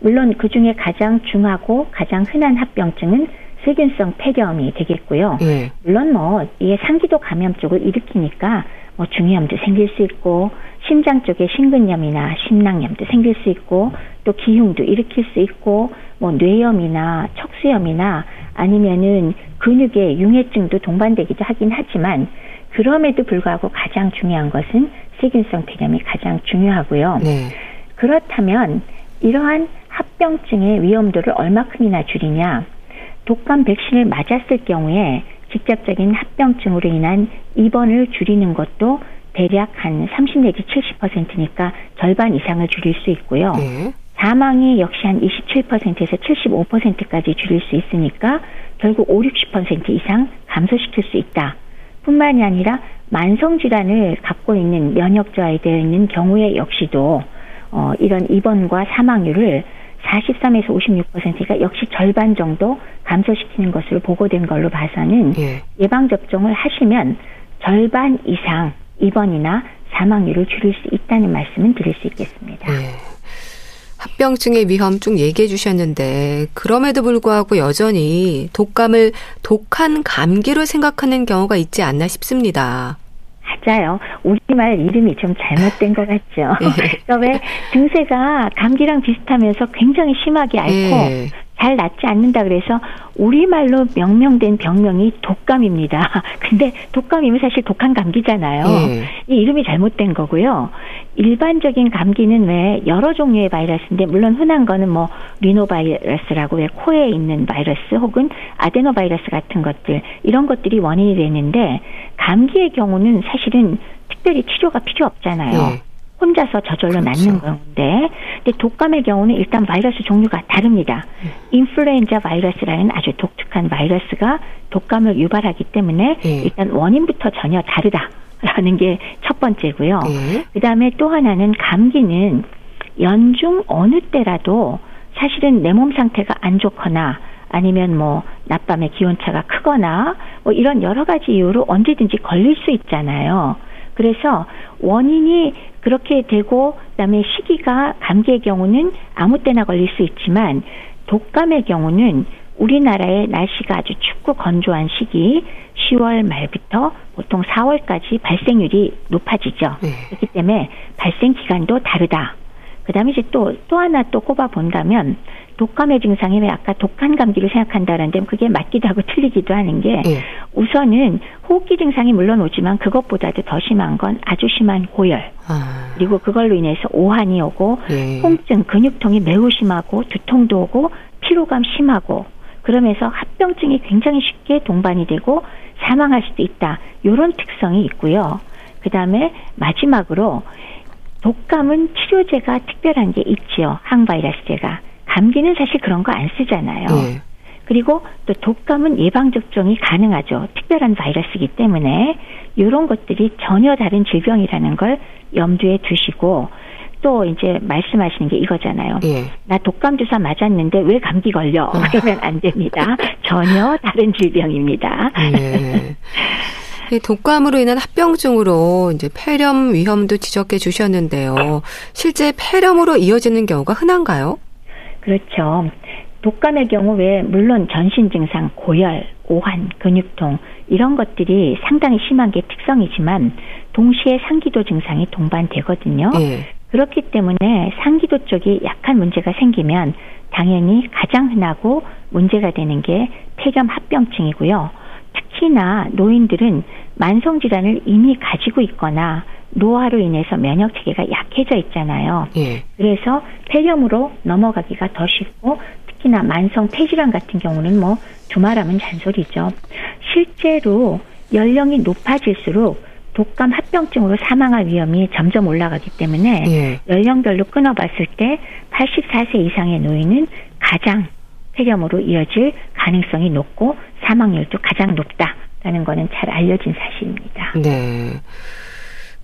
물론 그 중에 가장 중하고 가장 흔한 합병증은 세균성 폐렴이 되겠고요. 예. 물론 뭐 이게 상기도 감염 쪽을 일으키니까 뭐 중이염도 생길 수 있고 심장 쪽에 심근염이나 심낭염도 생길 수 있고 또 기흉도 일으킬 수 있고 뭐 뇌염이나 척수염이나 아니면은 근육의 융해증도 동반되기도 하긴 하지만 그럼에도 불구하고 가장 중요한 것은 세균성 폐렴이 가장 중요하고요. 네. 그렇다면 이러한 합병증의 위험도를 얼마큼이나 줄이냐? 독감 백신을 맞았을 경우에 직접적인 합병증으로 인한 입원을 줄이는 것도 대략 한 30 내지 70%니까 절반 이상을 줄일 수 있고요. 네. 사망이 역시 한 27%에서 75%까지 줄일 수 있으니까 결국 5, 60% 이상 감소시킬 수 있다. 뿐만이 아니라 만성 질환을 갖고 있는 면역 저하되어 있는 경우에 역시도 어, 이런 입원과 사망률을 43에서 56%가 역시 절반 정도 감소시키는 것으로 보고된 걸로 봐서는 예. 예방 접종을 하시면 절반 이상 입원이나 사망률을 줄일 수 있다는 말씀은 드릴 수 있겠습니다. 예. 합병증의 위험 쭉 얘기해 주셨는데 그럼에도 불구하고 여전히 독감을 독한 감기로 생각하는 경우가 있지 않나 싶습니다. 맞아요. 우리말 이름이 좀 잘못된 것 같죠. <laughs> 예. <laughs> 그러니까 왜 증세가 감기랑 비슷하면서 굉장히 심하게 앓고 예. 잘 낫지 않는다 그래서 우리말로 명명된 병명이 독감입니다. <laughs> 근데 독감이면 사실 독한 감기잖아요. 예. 이 이름이 잘못된 거고요. 일반적인 감기는 왜 여러 종류의 바이러스인데 물론 흔한 거는 뭐 리노바이러스라고 왜 코에 있는 바이러스 혹은 아데노바이러스 같은 것들 이런 것들이 원인이 되는데 감기의 경우는 사실은 특별히 치료가 필요 없잖아요. 예. 혼자서 저절로 그렇죠. 낫는 건데, 근데 독감의 경우는 일단 바이러스 종류가 다릅니다. 음. 인플루엔자 바이러스라는 아주 독특한 바이러스가 독감을 유발하기 때문에 예. 일단 원인부터 전혀 다르다라는 게 첫 번째고요. 예. 그 다음에 또 하나는 감기는 연중 어느 때라도 사실은 내 몸 상태가 안 좋거나 아니면 뭐 낮밤에 기온차가 크거나 뭐 이런 여러 가지 이유로 언제든지 걸릴 수 있잖아요. 그래서 원인이 그렇게 되고 그다음에 시기가 감기의 경우는 아무 때나 걸릴 수 있지만 독감의 경우는 우리나라의 날씨가 아주 춥고 건조한 시기 10월 말부터 보통 4월까지 발생률이 높아지죠. 네. 그렇기 때문에 발생 기간도 다르다. 그다음에 이제 또또 하나 또 꼽아 본다면 독감의 증상이 왜 아까 독한 감기를 생각한다는데 그게 맞기도 하고 틀리기도 하는 게 네. 우선은 호흡기 증상이 물론 오지만 그것보다도 더 심한 건 아주 심한 고열 아. 그리고 그걸로 인해서 오한이 오고 네. 통증 근육통이 매우 심하고 두통도 오고 피로감 심하고 그러면서 합병증이 굉장히 쉽게 동반이 되고 사망할 수도 있다 이런 특성이 있고요. 그 다음에 마지막으로 독감은 치료제가 특별한 게 있지요 항바이러스제가 감기는 사실 그런 거 안 쓰잖아요. 네. 그리고 또 독감은 예방 접종이 가능하죠. 특별한 바이러스이기 때문에 이런 것들이 전혀 다른 질병이라는 걸 염두에 두시고 또 이제 말씀하시는 게 이거잖아요. 예. 나 독감 주사 맞았는데 왜 감기 걸려? 그러면 안 됩니다. 전혀 다른 질병입니다. 예. 독감으로 인한 합병증으로 이제 폐렴 위험도 지적해 주셨는데요. 실제 폐렴으로 이어지는 경우가 흔한가요? 그렇죠. 독감의 경우 왜 물론 전신 증상, 고열, 오한, 근육통 이런 것들이 상당히 심한 게 특성이지만 동시에 상기도 증상이 동반되거든요. 네. 그렇기 때문에 상기도 쪽이 약한 문제가 생기면 당연히 가장 흔하고 문제가 되는 게 폐렴 합병증이고요. 특히나 노인들은 만성 질환을 이미 가지고 있거나 노화로 인해서 면역 체계가 약해져 있잖아요. 예. 그래서 폐렴으로 넘어가기가 더 쉽고 특히나 만성 폐질환 같은 경우는 뭐 두말하면 잔소리죠. 실제로 연령이 높아질수록 독감 합병증으로 사망할 위험이 점점 올라가기 때문에 예. 연령별로 끊어봤을 때 84세 이상의 노인은 가장 폐렴으로 이어질 가능성이 높고 사망률도 가장 높다라는 거는 잘 알려진 사실입니다. 네.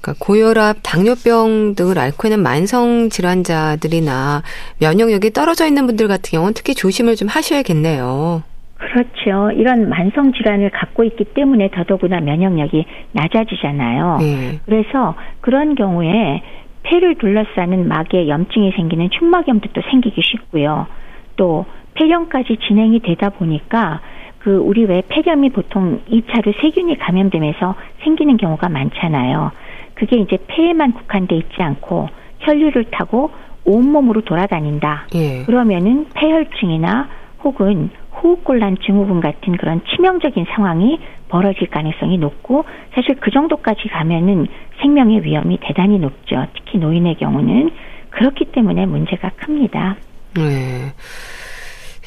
그러니까 고혈압, 당뇨병 등을 앓고 있는 만성 질환자들이나 면역력이 떨어져 있는 분들 같은 경우는 특히 조심을 좀 하셔야겠네요. 그렇죠. 이런 만성 질환을 갖고 있기 때문에 더더구나 면역력이 낮아지잖아요. 네. 그래서 그런 경우에 폐를 둘러싸는 막에 염증이 생기는 축막염도 또 생기기 쉽고요. 또 폐렴까지 진행이 되다 보니까 그 우리 왜 폐렴이 보통 2차로 세균이 감염되면서 생기는 경우가 많잖아요. 그게 이제 폐에만 국한돼 있지 않고 혈류를 타고 온몸으로 돌아다닌다. 예. 그러면은 폐혈증이나 혹은 호흡곤란 증후군 같은 그런 치명적인 상황이 벌어질 가능성이 높고 사실 그 정도까지 가면은 생명의 위험이 대단히 높죠. 특히 노인의 경우는 그렇기 때문에 문제가 큽니다. 네.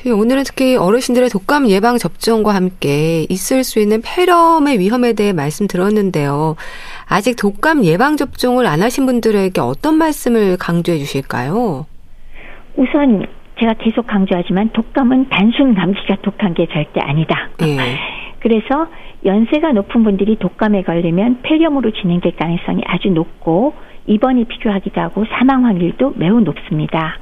오늘은 특히 어르신들의 독감 예방 접종과 함께 있을 수 있는 폐렴의 위험에 대해 말씀 들었는데요. 아직 독감 예방 접종을 안 하신 분들에게 어떤 말씀을 강조해 주실까요? 우선 제가 계속 강조하지만 독감은 단순 감기가 독한 게 절대 아니다. 네. <laughs> 그래서 연세가 높은 분들이 독감에 걸리면 폐렴으로 진행될 가능성이 아주 높고 입원이 필요하기도 하고 사망 확률도 매우 높습니다.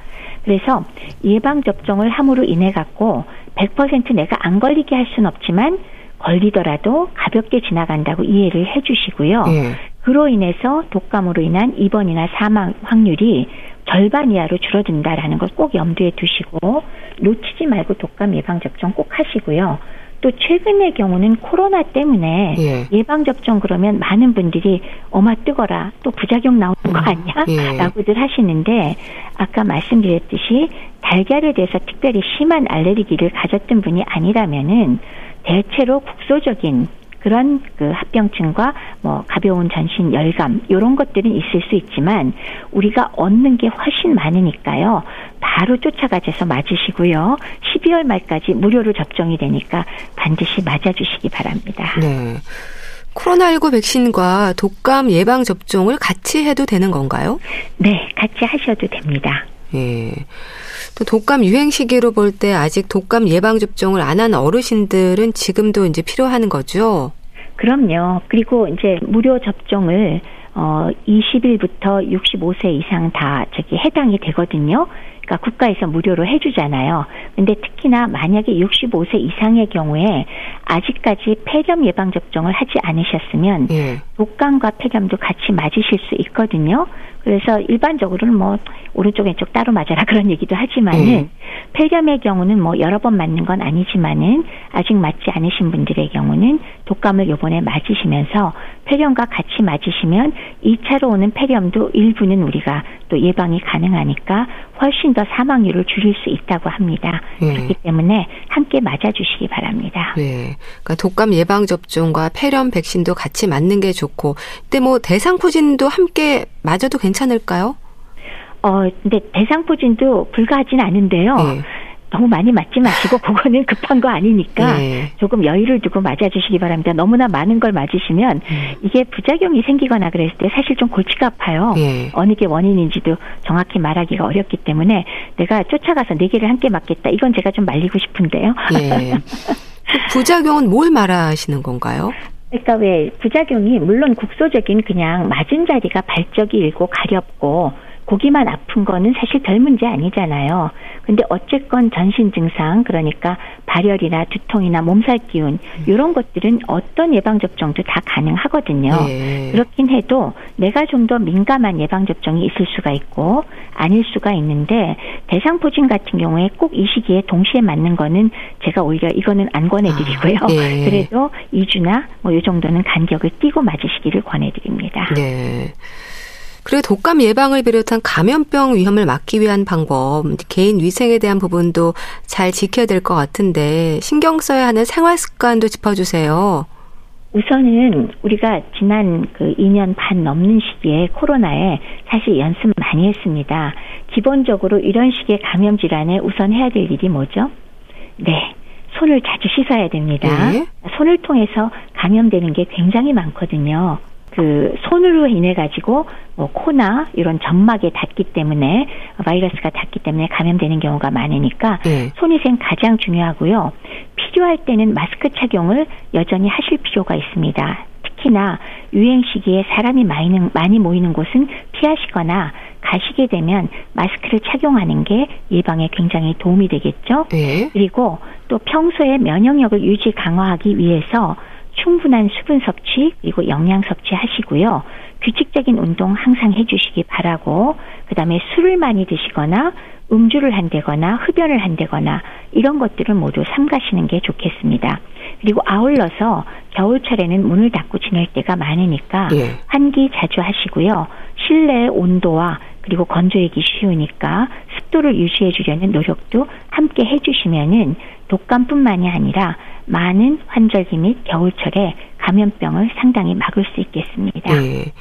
그래서 예방 접종을 함으로 인해 갖고 100% 내가 안 걸리게 할 수는 없지만 걸리더라도 가볍게 지나간다고 이해를 해 주시고요. 네. 그로 인해서 독감으로 인한 입원이나 사망 확률이 절반 이하로 줄어든다라는 걸 꼭 염두에 두시고 놓치지 말고 독감 예방 접종 꼭 하시고요. 또 최근의 경우는 코로나 때문에 예. 방 접종 그러면 많은 분들이 어마 뜨거라 또 부작용 나오는 거 음, 아니야?라고들 예. 하시는데 아까 말씀드렸듯이 달걀에 대해서 특별히 심한 알레르기를 가졌던 분이 아니라면은 대체로 국소적인 그런 그 합병증과 뭐 가벼운 전신 열감 이런 것들은 있을 수 있지만 우리가 얻는 게 훨씬 많으니까요. 바로 쫓아가셔서 맞으시고요. 12월 말까지 무료로 접종이 되니까 반드시 맞아주시기 바랍니다. 네. 코로나19 백신과 독감 예방 접종을 같이 해도 되는 건가요? 네, 같이 하셔도 됩니다. 예. 또 독감 유행 시기로 볼 때 아직 독감 예방 접종을 안 한 어르신들은 지금도 이제 필요한 거죠. 그럼요. 그리고 이제 무료 접종을 어 20일부터 65세 이상 다 저기 해당이 되거든요. 그러니까 국가에서 무료로 해주잖아요. 근데 특히나 만약에 65세 이상의 경우에 아직까지 폐렴 예방 접종을 하지 않으셨으면 예. 독감과 폐렴도 같이 맞으실 수 있거든요. 그래서 일반적으로는 뭐 오른쪽 왼쪽 따로 맞아라 <laughs> 그런 얘기도 하지만은 네. 폐렴의 경우는 뭐 여러 번 맞는 건 아니지만은 아직 맞지 않으신 분들의 경우는 독감을 요번에 맞으시면서 폐렴과 같이 맞으시면 2차로 오는 폐렴도 일부는 우리가 또 예방이 가능하니까 훨씬 더 사망률을 줄일 수 있다고 합니다. 네. 그렇기 때문에 함께 맞아주시기 바랍니다. 네. 그러니까 독감 예방 접종과 폐렴 백신도 같이 맞는 게 좋고, 근데 뭐 대상포진도 함께 맞아도 괜찮을까요? 어, 근데 대상포진도 불가하진 않은데요. 네. 너무 많이 맞지 마시고 <laughs> 그거는 급한 거 아니니까 네. 조금 여유를 두고 맞아주시기 바랍니다. 너무나 많은 걸 맞으시면 음. 이게 부작용이 생기거나 그랬을 때 사실 좀 골치가 아파요. 네. 어느 게 원인인지도 정확히 말하기가 어렵기 때문에 내가 쫓아가서 네 개를 함께 맞겠다. 이건 제가 좀 말리고 싶은데요. 네. 부작용은 뭘 말하시는 건가요? 그러니까 왜 부작용이 물론 국소적인 그냥 맞은 자리가 발적이 일고 가렵고 고기만 아픈 거는 사실 별 문제 아니잖아요. 근데 어쨌건 전신 증상 그러니까 발열이나 두통이나 몸살 기운 이런 것들은 어떤 예방 접종도 다 가능하거든요. 네. 그렇긴 해도 내가 좀 더 민감한 예방 접종이 있을 수가 있고 아닐 수가 있는데 대상포진 같은 경우에 꼭 이 시기에 동시에 맞는 거는 제가 오히려 이거는 안 권해드리고요. 아, 네. <laughs> 그래도 2주나 뭐 이 정도는 간격을 띄고 맞으시기를 권해드립니다. 네. 그리고 독감 예방을 비롯한 감염병 위험을 막기 위한 방법, 개인 위생에 대한 부분도 잘 지켜야 될 것 같은데 신경 써야 하는 생활 습관도 짚어주세요. 우선은 우리가 지난 그 2년 반 넘는 시기에 코로나에 사실 연습 많이 했습니다. 기본적으로 이런 식의 감염 질환에 우선 해야 될 일이 뭐죠? 네. 손을 자주 씻어야 됩니다. 네. 손을 통해서 감염되는 게 굉장히 많거든요. 그 손으로 인해 가지고 뭐 코나 이런 점막에 닿기 때문에 바이러스가 닿기 때문에 감염되는 경우가 많으니까 네. 손위생 가장 중요하고요. 필요할 때는 마스크 착용을 여전히 하실 필요가 있습니다. 특히나 유행 시기에 사람이 많이, 많이 모이는 곳은 피하시거나 가시게 되면 마스크를 착용하는 게 예방에 굉장히 도움이 되겠죠. 네. 그리고 또 평소에 면역력을 유지 강화하기 위해서 충분한 수분 섭취 그리고 영양 섭취 하시고요. 규칙적인 운동 항상 해주시기 바라고 그 다음에 술을 많이 드시거나 음주를 한다거나 흡연을 한다거나 이런 것들을 모두 삼가시는 게 좋겠습니다. 그리고 아울러서 겨울철에는 문을 닫고 지낼 때가 많으니까 예. 환기 자주 하시고요. 실내 온도와 그리고 건조하기 쉬우니까 습도를 유지해 주려는 노력도 함께 해 주시면은 독감뿐만이 아니라 많은 환절기 및 겨울철에 감염병을 상당히 막을 수 있겠습니다. 네.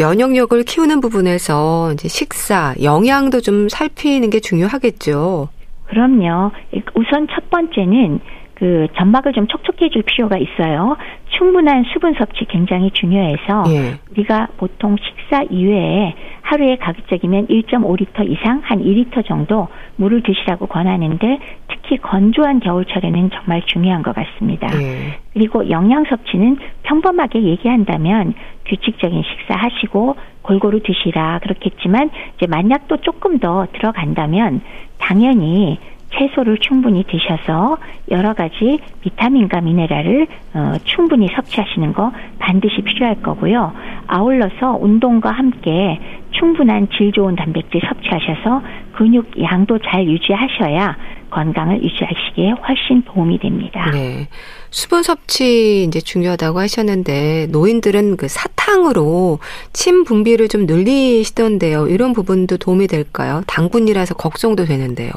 면역력을 키우는 부분에서 이제 식사, 영양도 좀 살피는 게 중요하겠죠. 그럼요. 우선 첫 번째는 그 점막을 좀 촉촉해질 필요가 있어요. 충분한 수분 섭취 굉장히 중요해서 예. 우리가 보통 식사 이외에 하루에 가급적이면 1.5리터 이상 한 2리터 정도 물을 드시라고 권하는데 특히 건조한 겨울철에는 정말 중요한 것 같습니다. 예. 그리고 영양 섭취는 평범하게 얘기한다면 규칙적인 식사 하시고 골고루 드시라 그렇겠지만 이제 만약 또 조금 더 들어간다면 당연히 채소를 충분히 드셔서 여러 가지 비타민과 미네랄을 어, 충분히 섭취하시는 거 반드시 필요할 거고요. 아울러서 운동과 함께 충분한 질 좋은 단백질 섭취하셔서 근육 양도 잘 유지하셔야 건강을 유지하시기에 훨씬 도움이 됩니다. 네. 수분 섭취 이제 중요하다고 하셨는데 노인들은 그 사탕으로 침 분비를 좀 늘리시던데요. 이런 부분도 도움이 될까요? 당분이라서 걱정도 되는데요.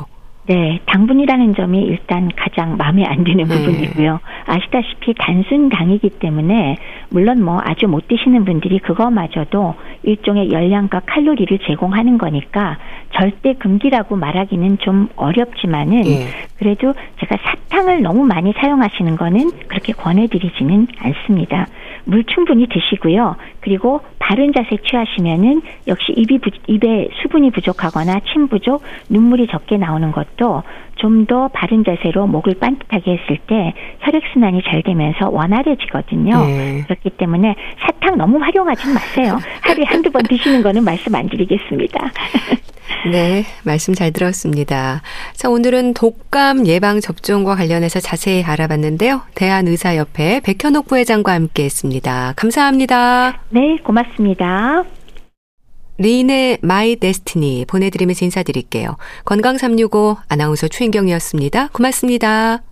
네, 당분이라는 점이 일단 가장 마음에 안 드는 네. 부분이고요. 아시다시피 단순 당이기 때문에 물론 뭐 아주 못 드시는 분들이 그거마저도 일종의 열량과 칼로리를 제공하는 거니까 절대 금기라고 말하기는 좀 어렵지만은 네. 그래도 제가 사탕을 너무 많이 사용하시는 거는 그렇게 권해드리지는 않습니다. 물 충분히 드시고요. 그리고 바른 자세 취하시면은 역시 입이 부, 입에 수분이 부족하거나 침 부족, 눈물이 적게 나오는 것도 좀 더 바른 자세로 목을 반듯하게 했을 때 혈액 순환이 잘 되면서 원활해지거든요. 네. 그렇기 때문에 사탕 너무 활용하지 마세요. 하루에 한두 번 드시는 거는 말씀 안 드리겠습니다. <laughs> 네, 말씀 잘 들었습니다. 자, 오늘은 독감 예방 접종과 관련해서 자세히 알아봤는데요. 대한의사협회 백현욱 부회장과 함께 했습니다. 감사합니다. 네, 고맙습니다. 린의 My Destiny 보내드리면서 인사드릴게요. 건강365 아나운서 최인경이었습니다. 고맙습니다.